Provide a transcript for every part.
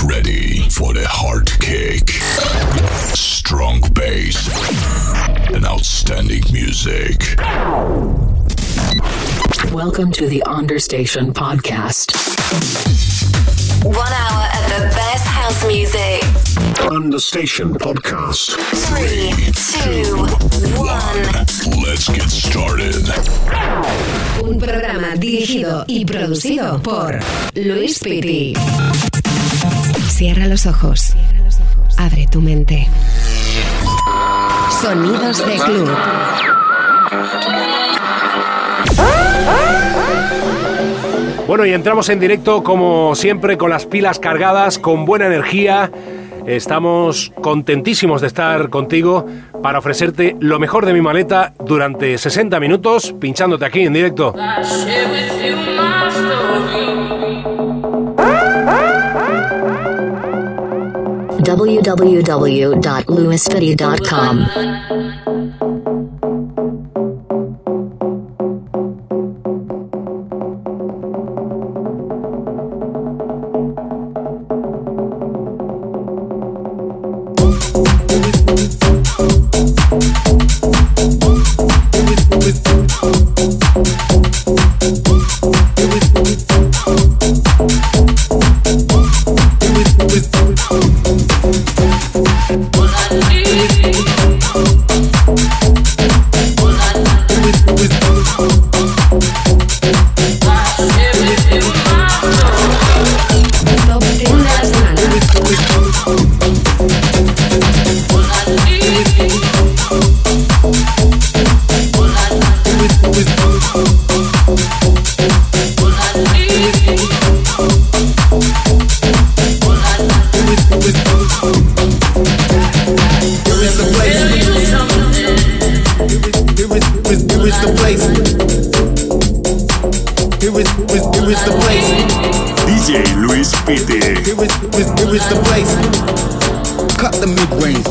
Get ready for the hard kick, strong bass, and outstanding music. Welcome to the Understation podcast. One hour of the best house music. Understation podcast. Three, two, one. Let's get started. Un programa dirigido y producido por Luis Pitti. Cierra los ojos. Abre tu mente. Sonidos de club. Bueno, y entramos en directo como siempre con las pilas cargadas, con buena energía. Estamos contentísimos de estar contigo para ofrecerte lo mejor de mi maleta durante 60 minutos, pinchándote aquí en directo. www.luispitti.com.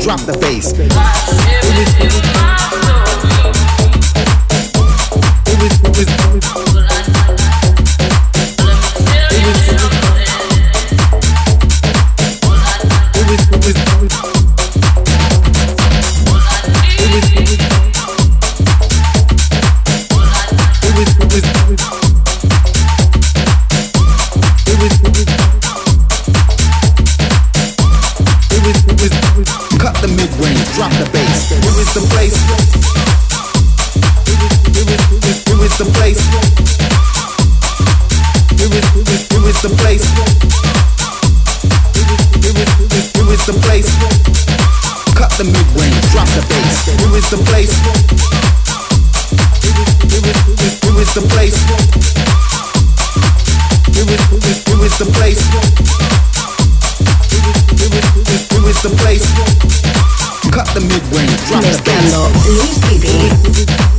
drop the bass. Drop the Mezclando bass. Luis Pitti.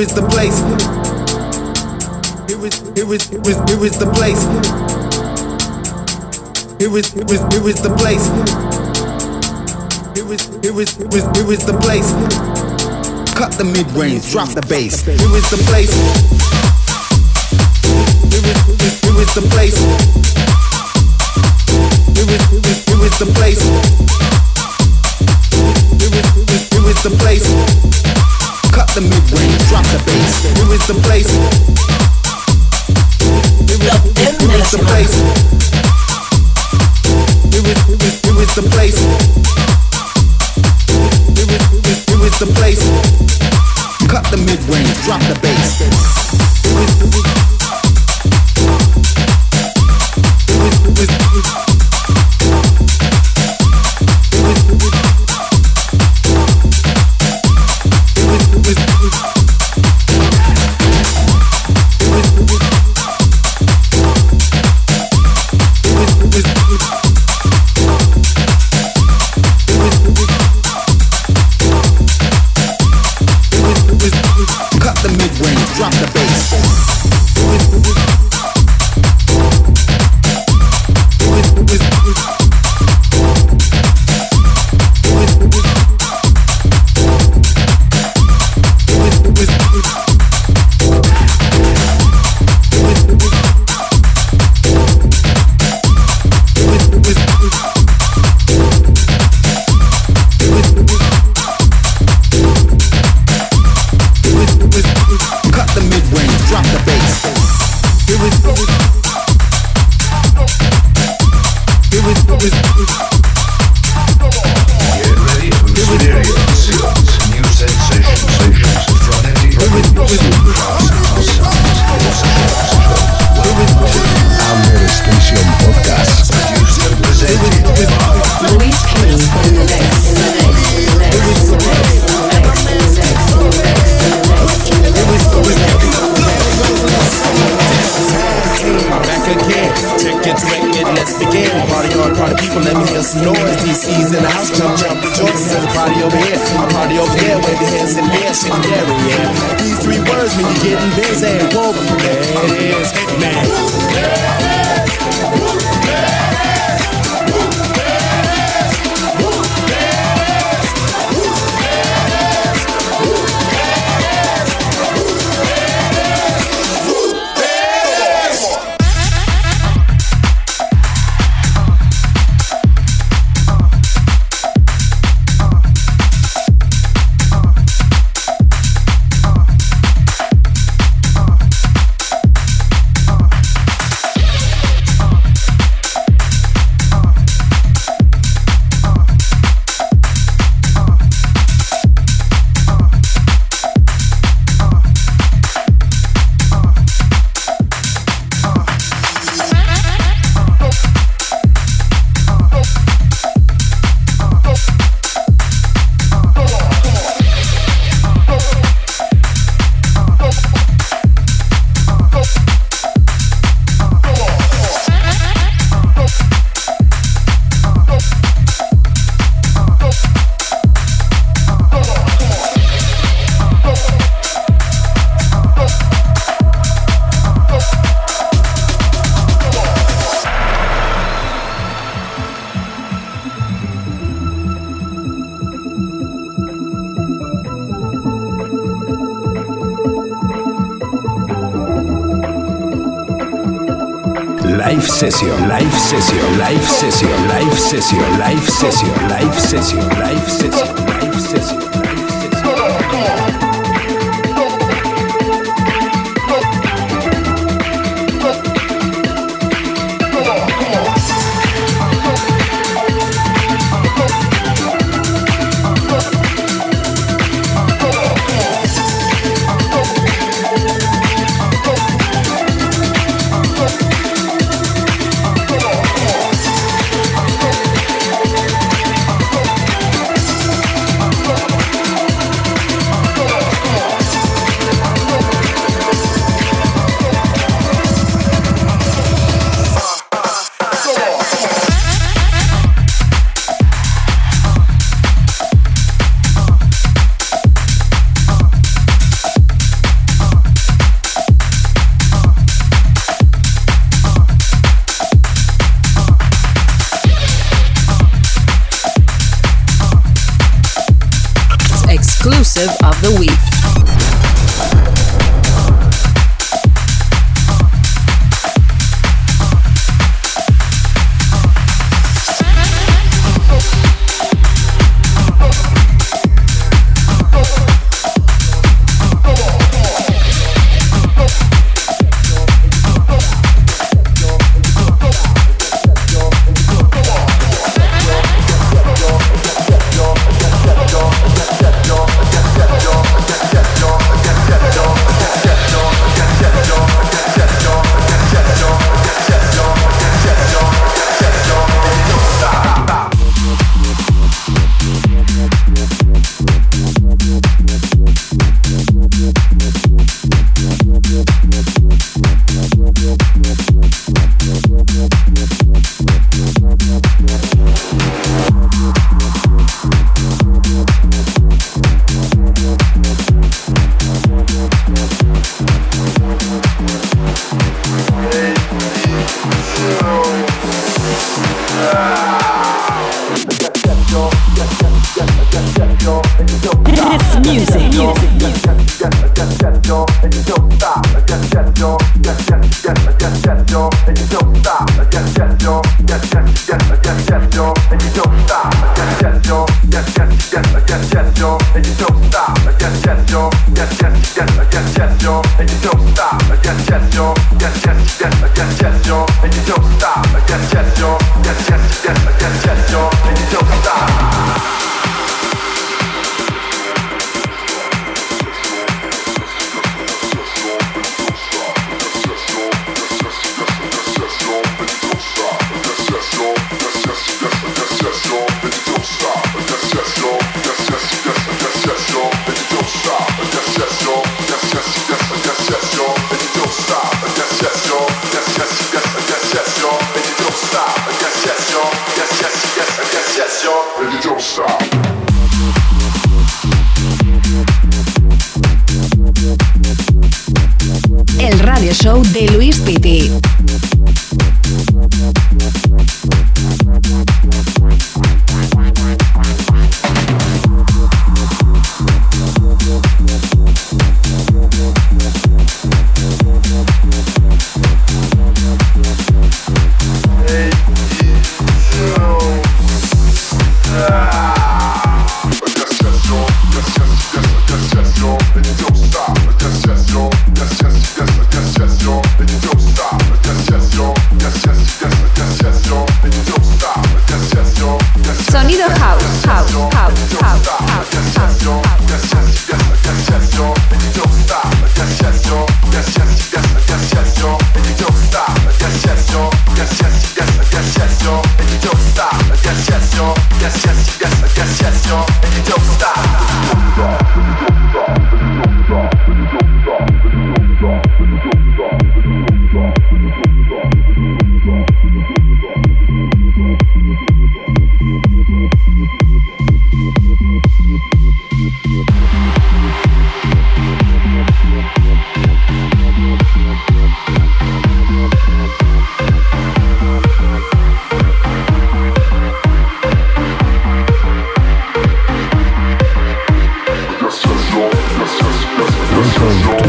Here is the place. Here is, here is, here is, here is the place. Here is, here is, here is the place. Here is, here is, here is, here is the place. Cut the mid range, drop the bass. Here is the place. Here is, here is, the place. Here is, here is, here is the place. Here is, here is, here is the place. Cut the mid range, drop the bass. Here is the place. Here is, the place. Here is, here is, the place. Here is, here is, here is the place. Cut the mid range, drop the bass. Here is, here is. Here is, here is, here is. over. Session, live session, live session, live session, live session, live session, live session, session.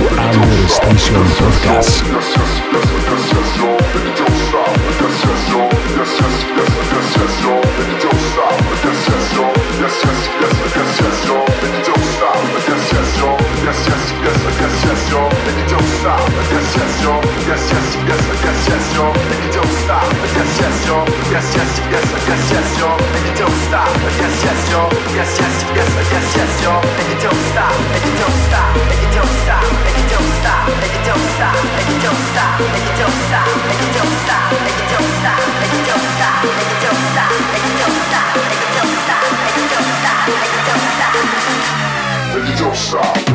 Under Station Podcast. Yes, yes, yo, yes, yes, yes, yes, yes, y'all, and you don't stop. Yes, yes, yes, yes, yes, yes, yes, y'all, and you don't stop, and you don't stop, and you don't stop, and you don't stop, and you don't stop, and you don't stop, and you don't stop, and you don't stop, and you don't stop, and you don't stop, and you don't stop, and you don't stop, and you don't stop. And you don't stop.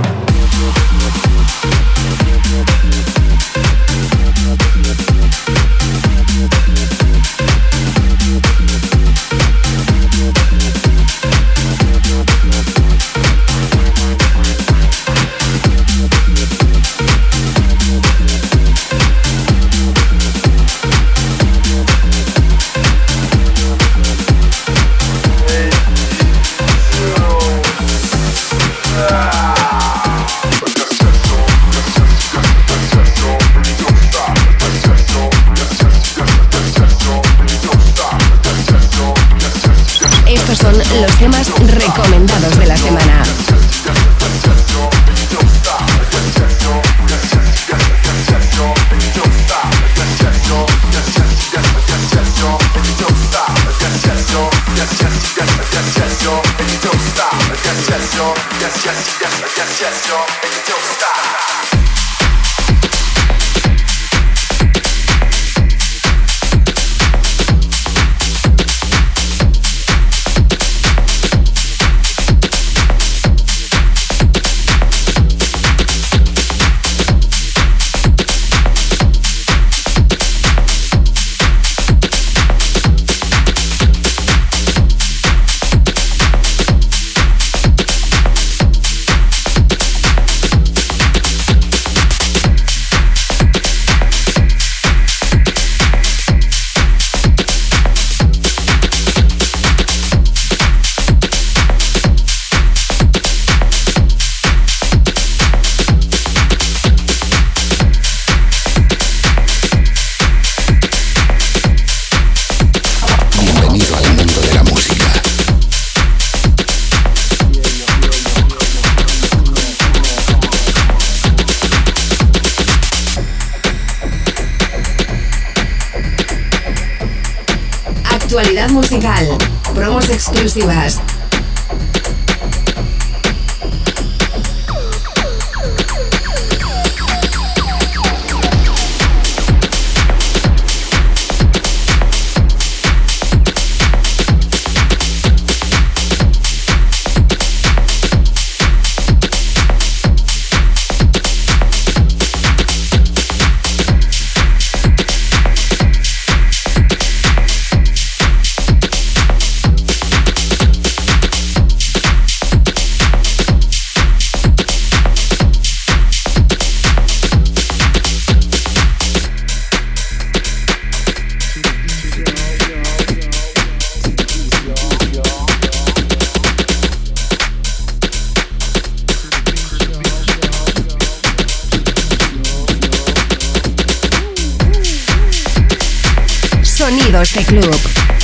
Sonidos de Club.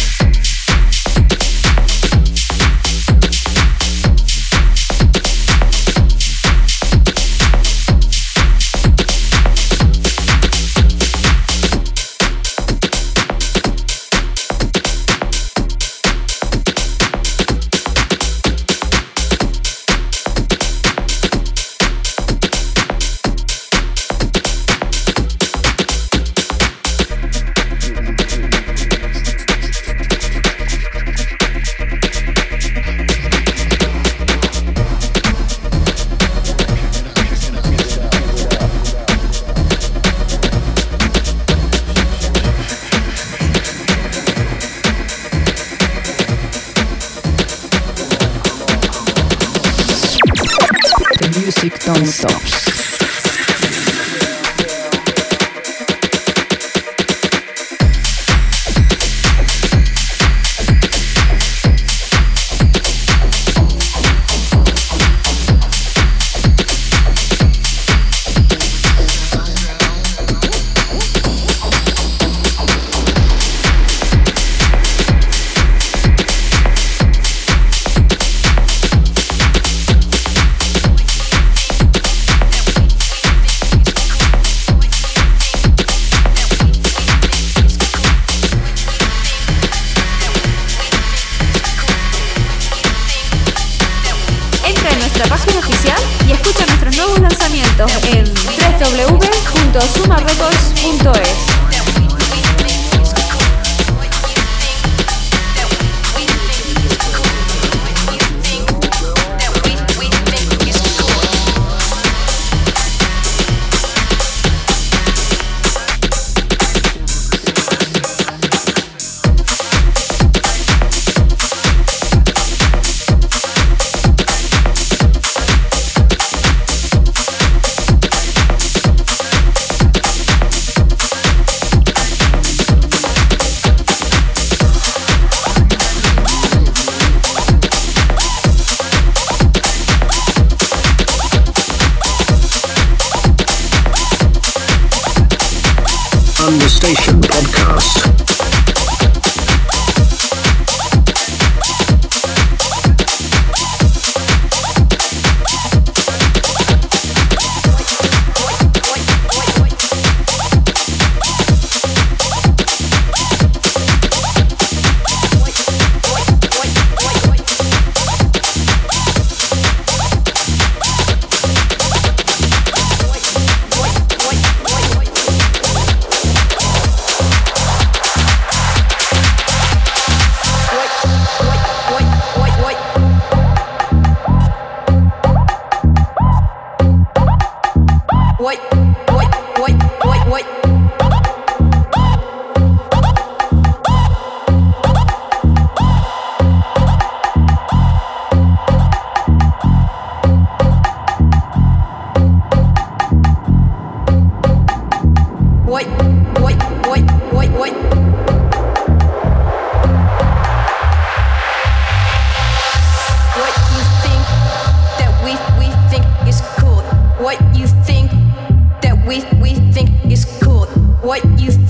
what you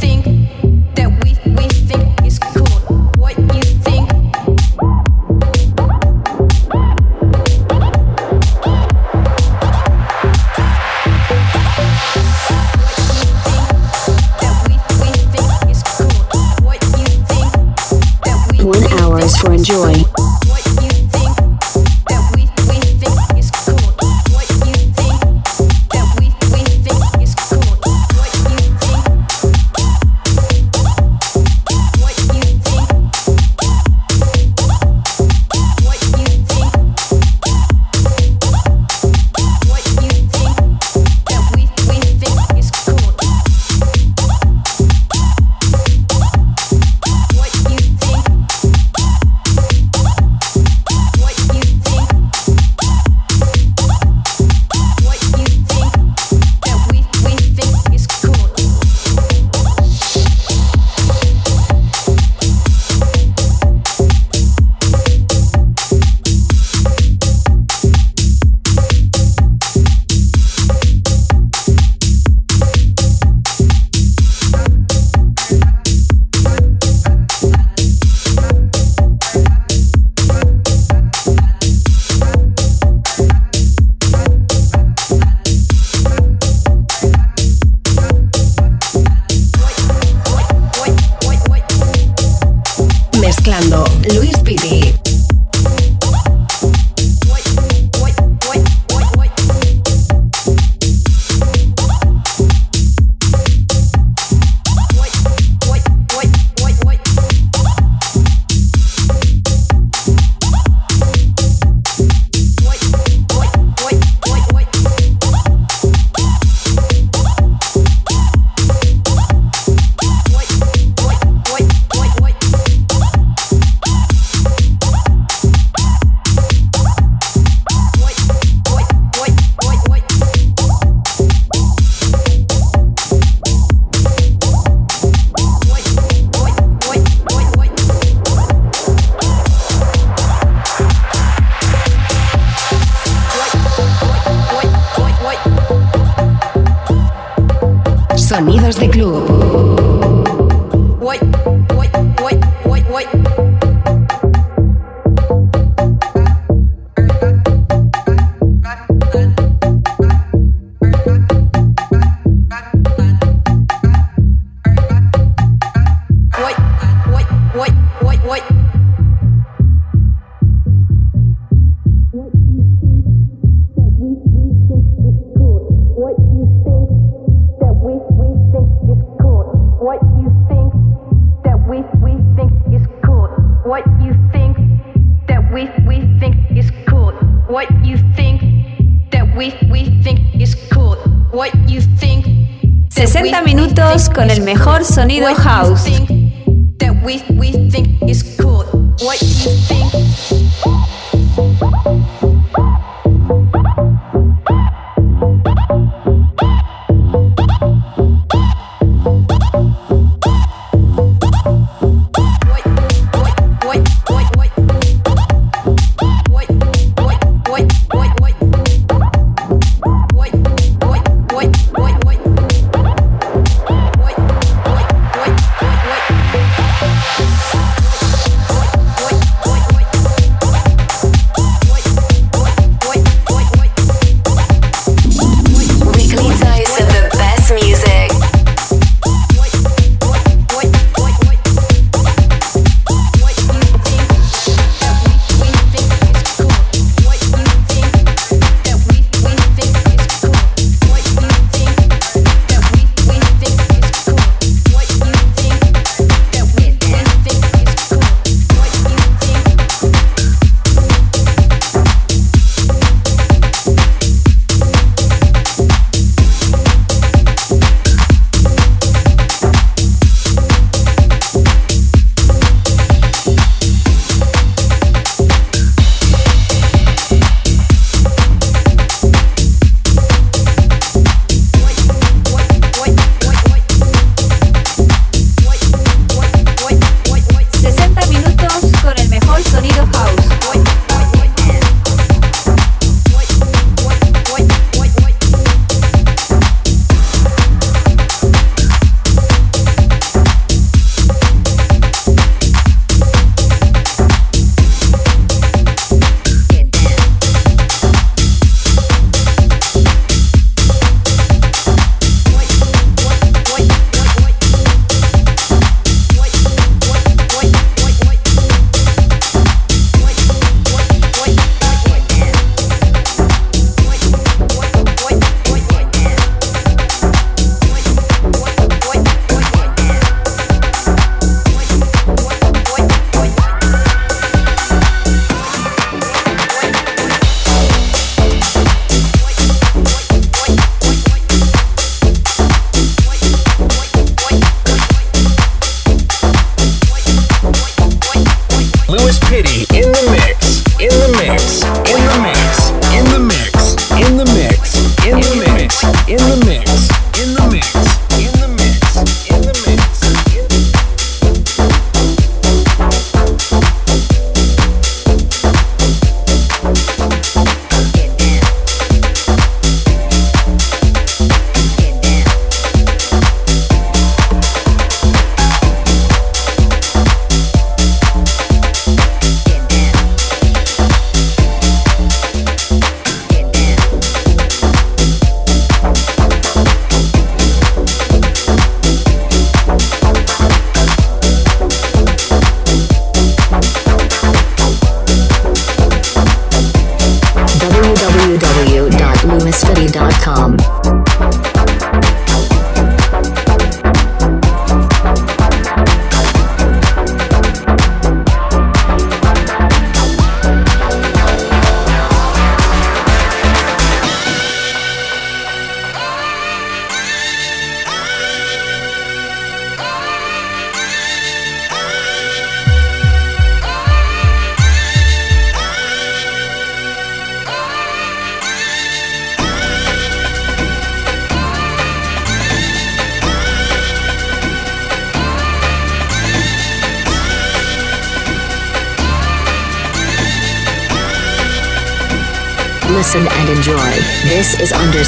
sonido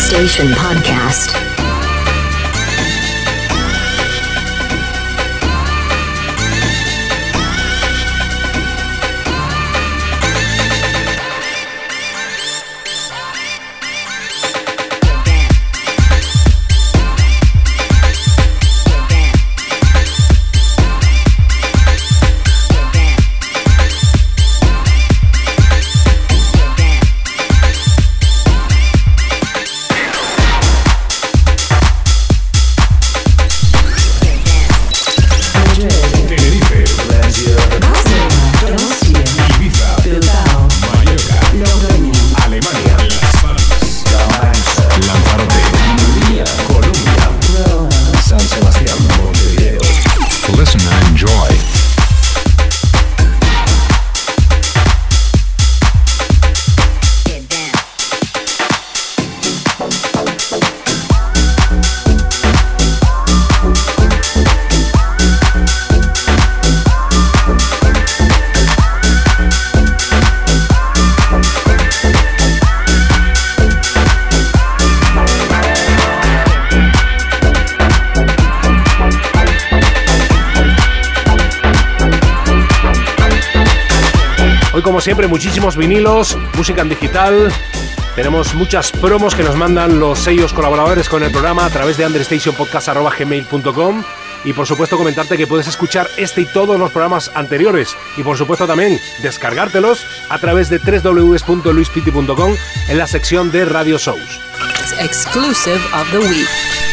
Station Podcast. Vinilos, música en digital. Tenemos muchas promos que nos mandan los sellos colaboradores con el programa a través de understationpodcast.gmail.com y por supuesto comentarte que puedes escuchar este y todos los programas anteriores y por supuesto también descargártelos a través de www.luispiti.com en la sección de Radio Shows. Exclusive of the week.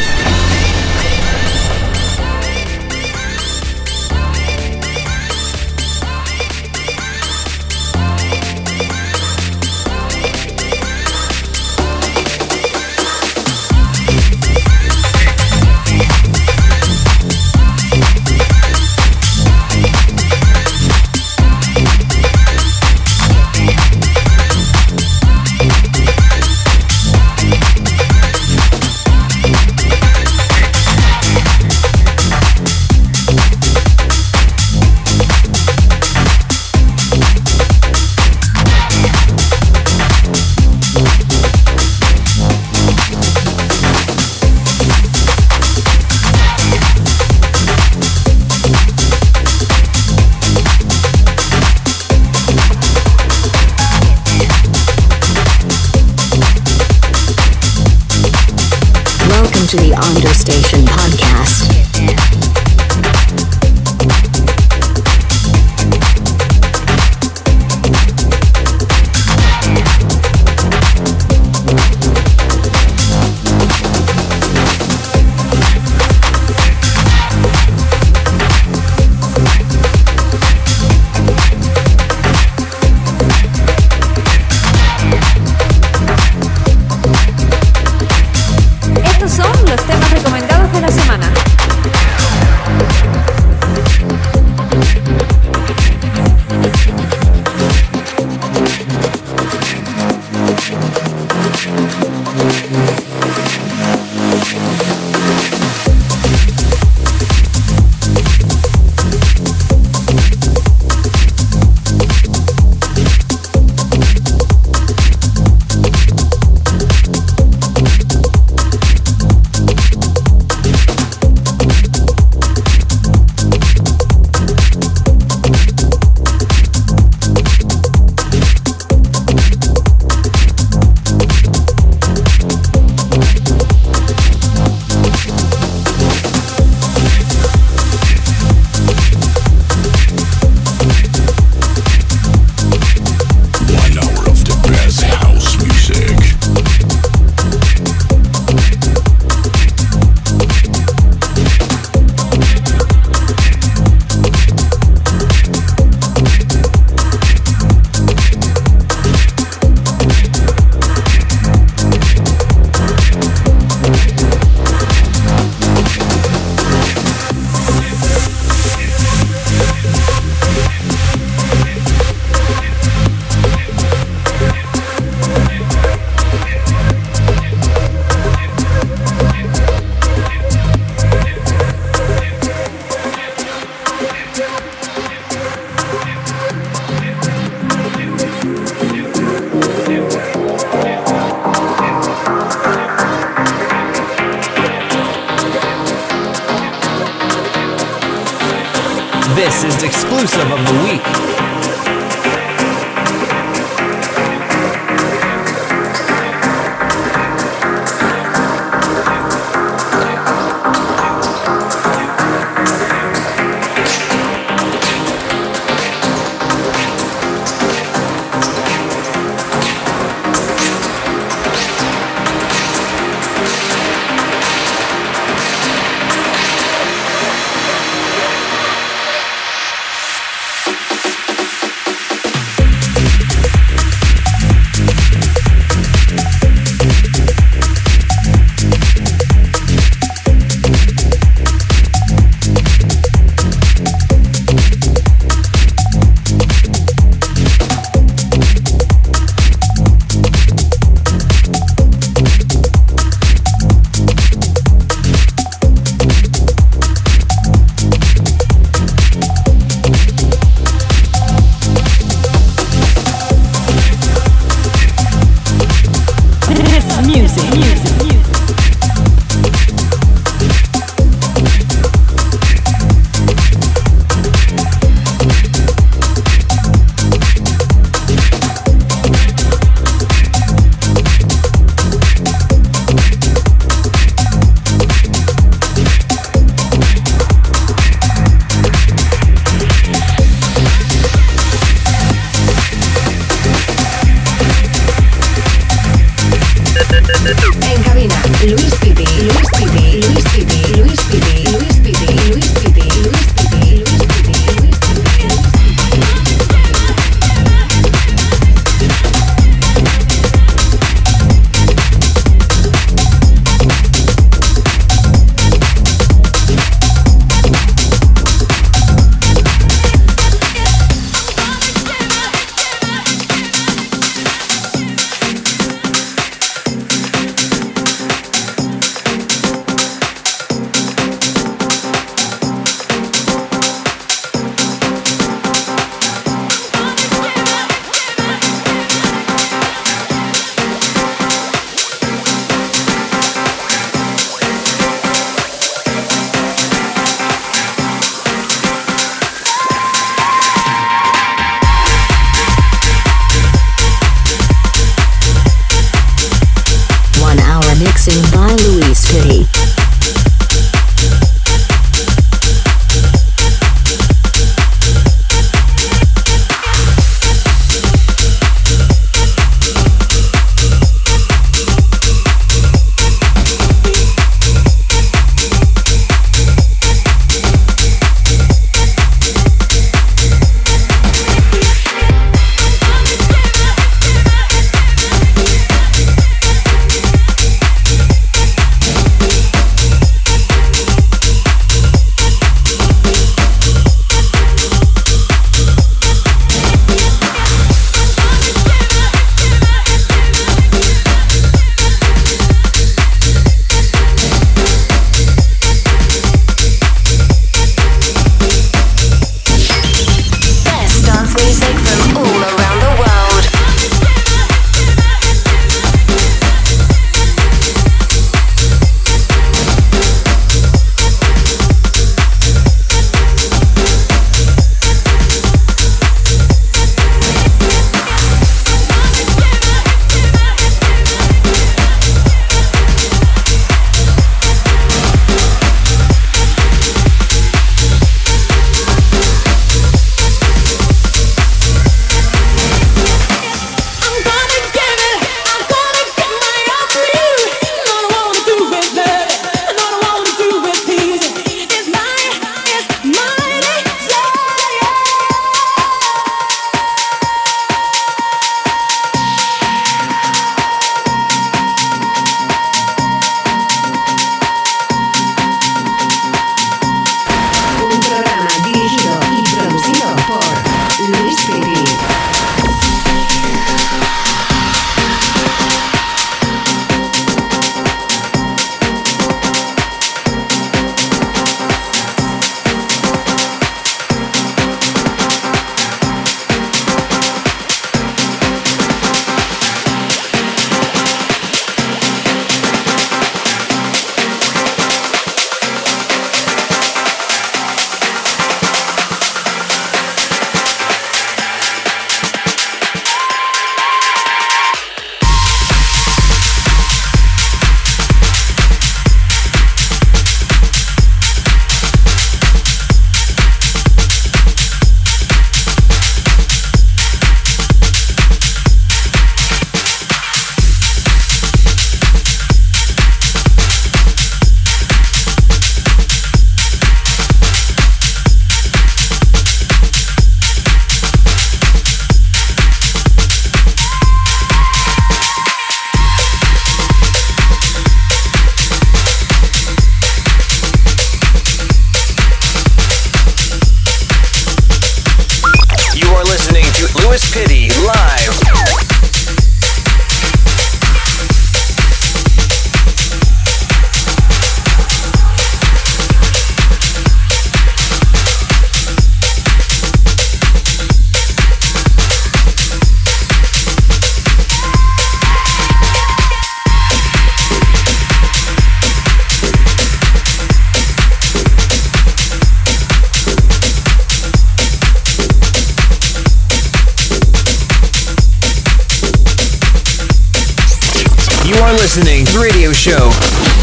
Listening to radio show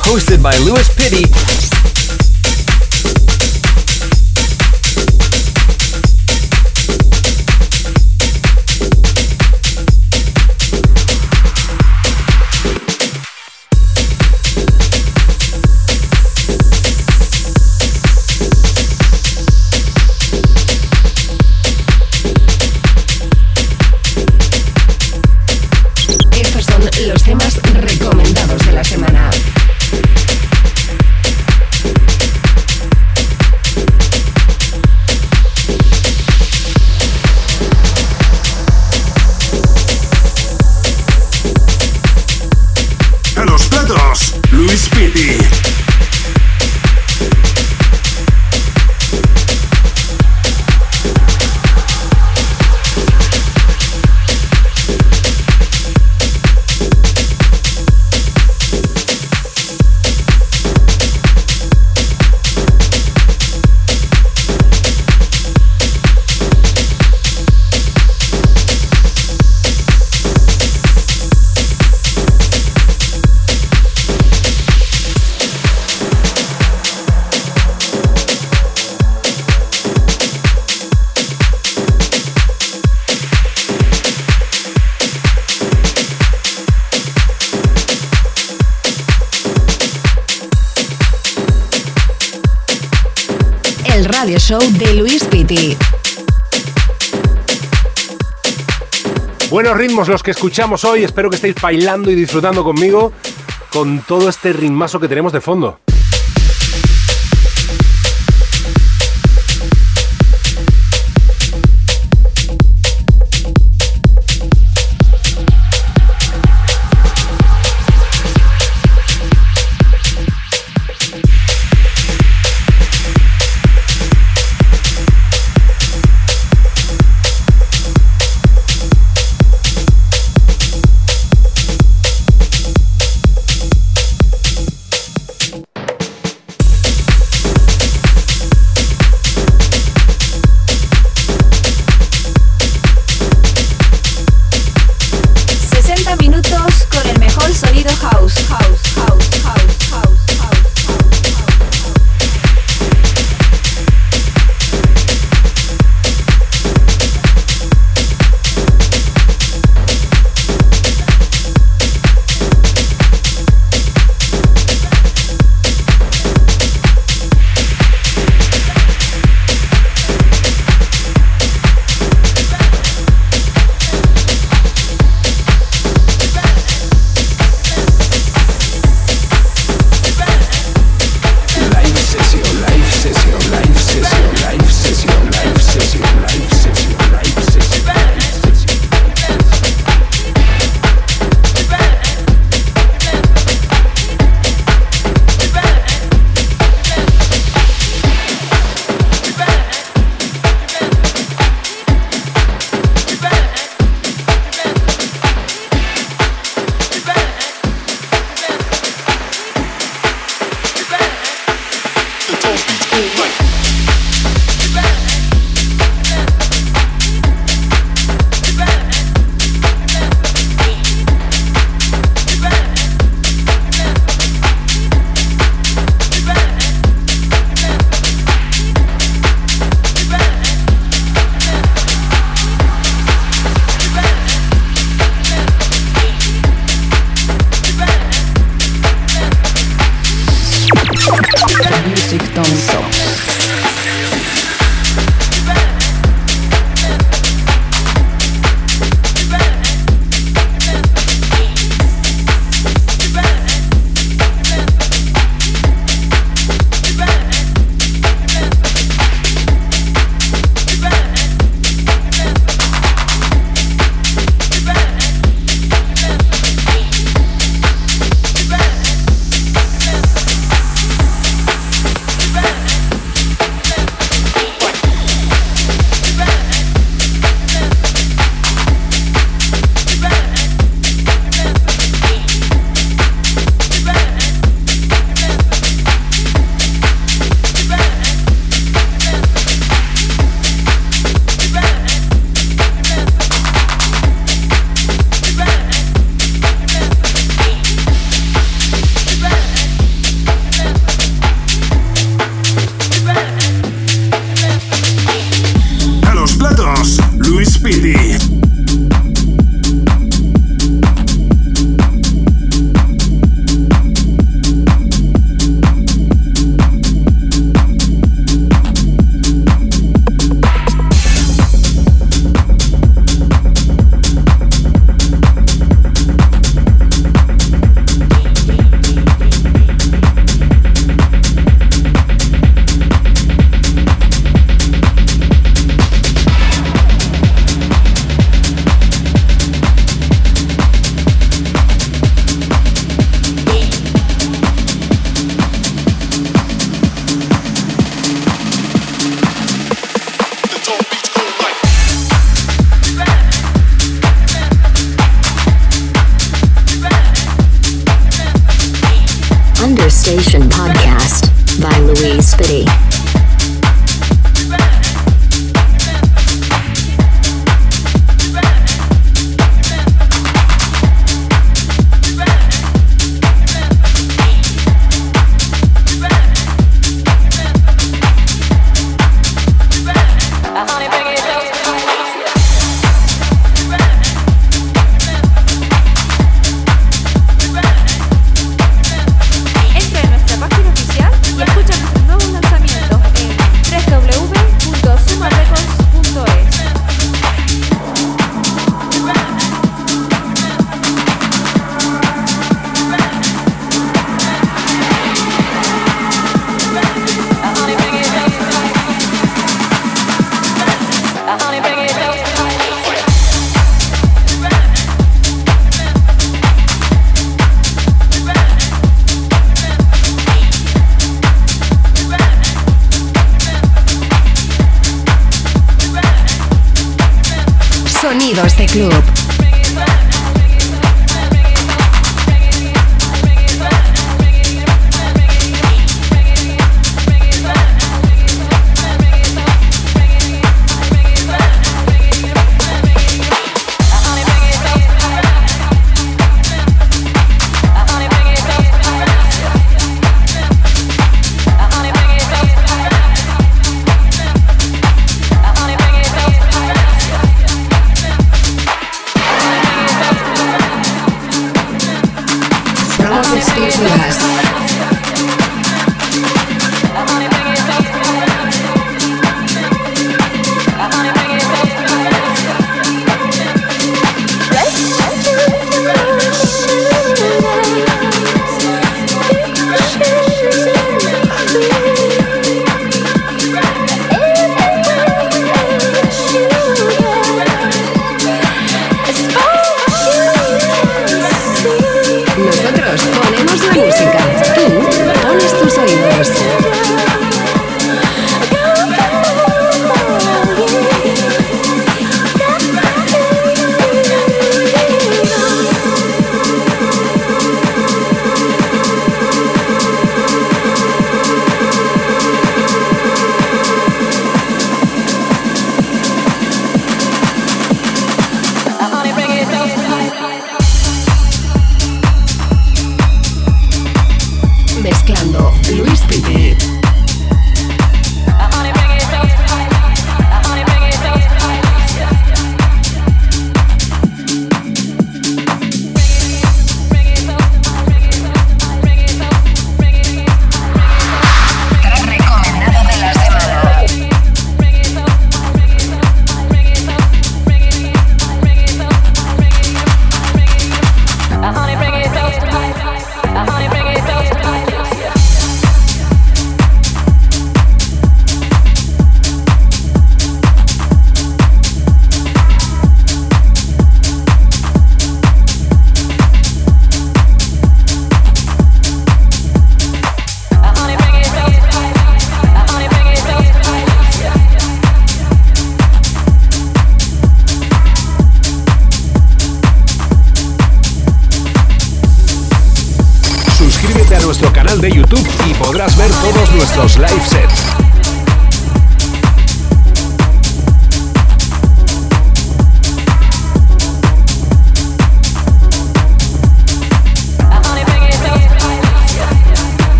hosted by Luis Pitti show de Luis Piti. Buenos ritmos los que escuchamos hoy. Espero que estéis bailando y disfrutando conmigo con todo este ritmazo que tenemos de fondo.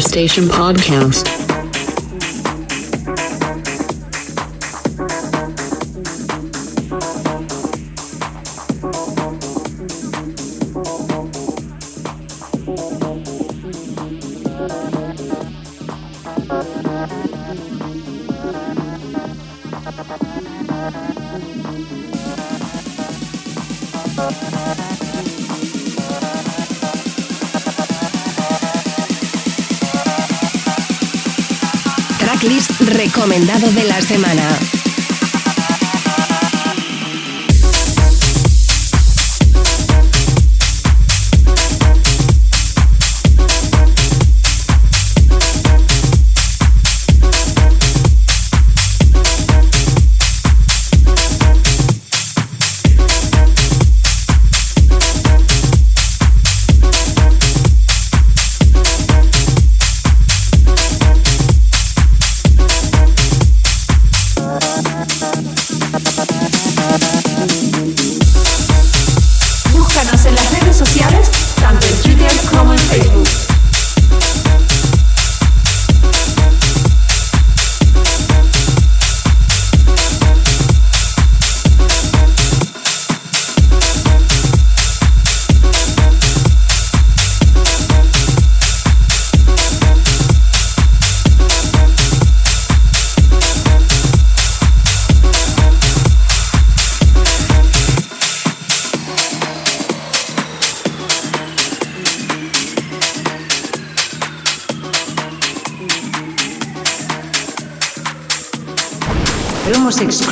The podcast. Tracklist recomendado de la semana.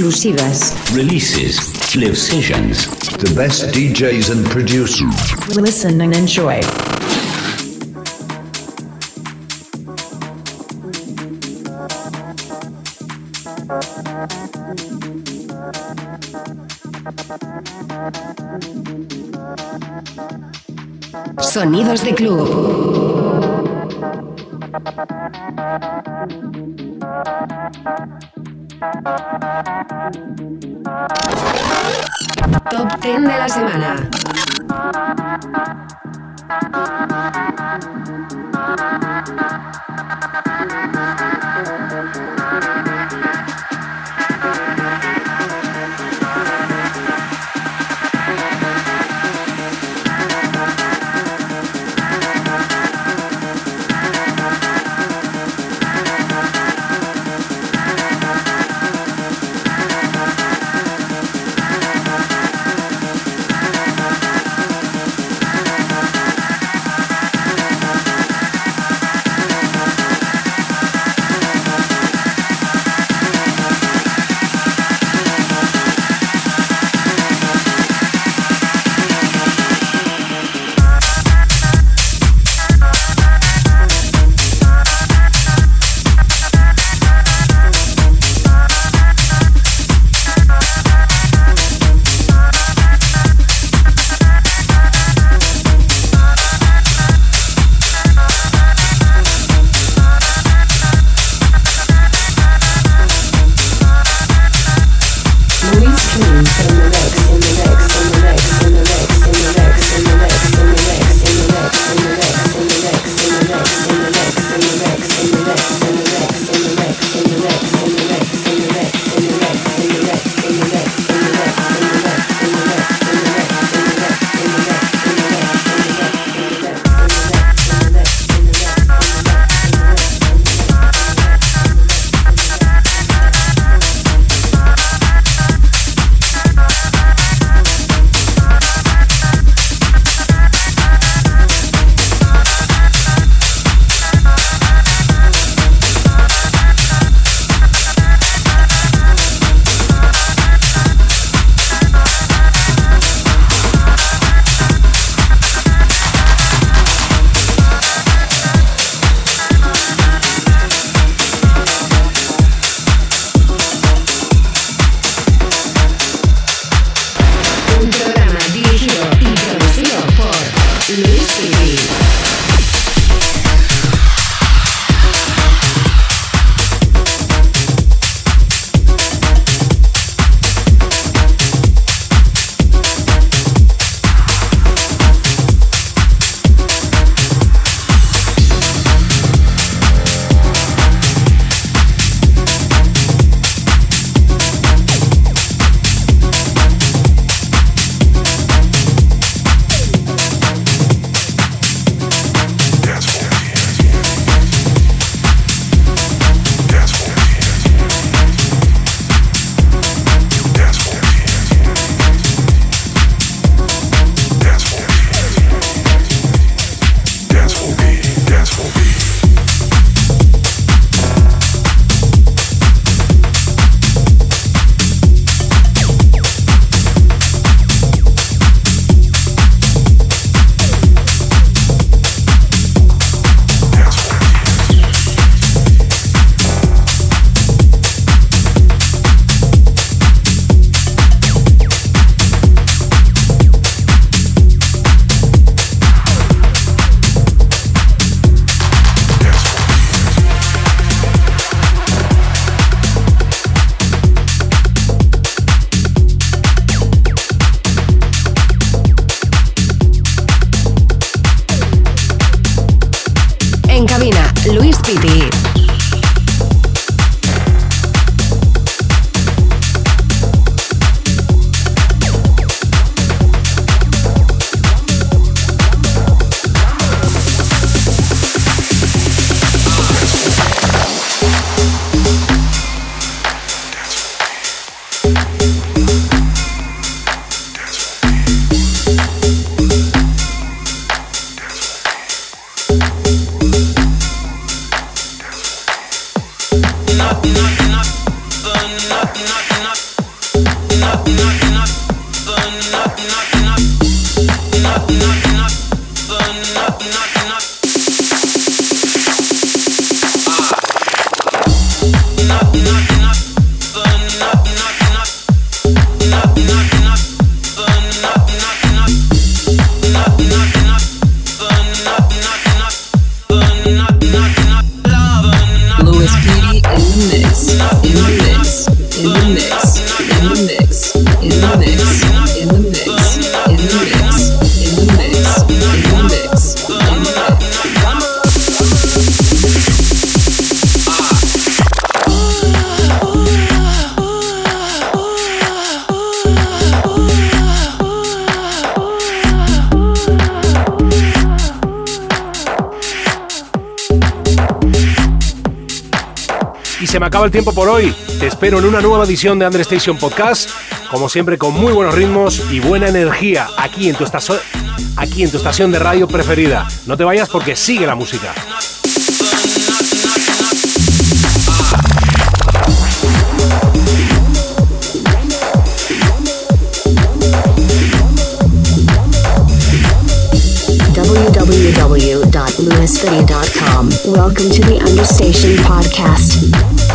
Exclusivas. Releases, live sessions, the best DJs and producers. Listen and enjoy. Sonidos de club. Top 10 de la semana. Se me acaba el tiempo por hoy. Te espero en una nueva edición de Under Station Podcast, como siempre con muy buenos ritmos y buena energía aquí en tu estación, aquí en tu estación de radio preferida. No te vayas porque sigue la música. www.luispitti.com. Welcome to the Understation Podcast.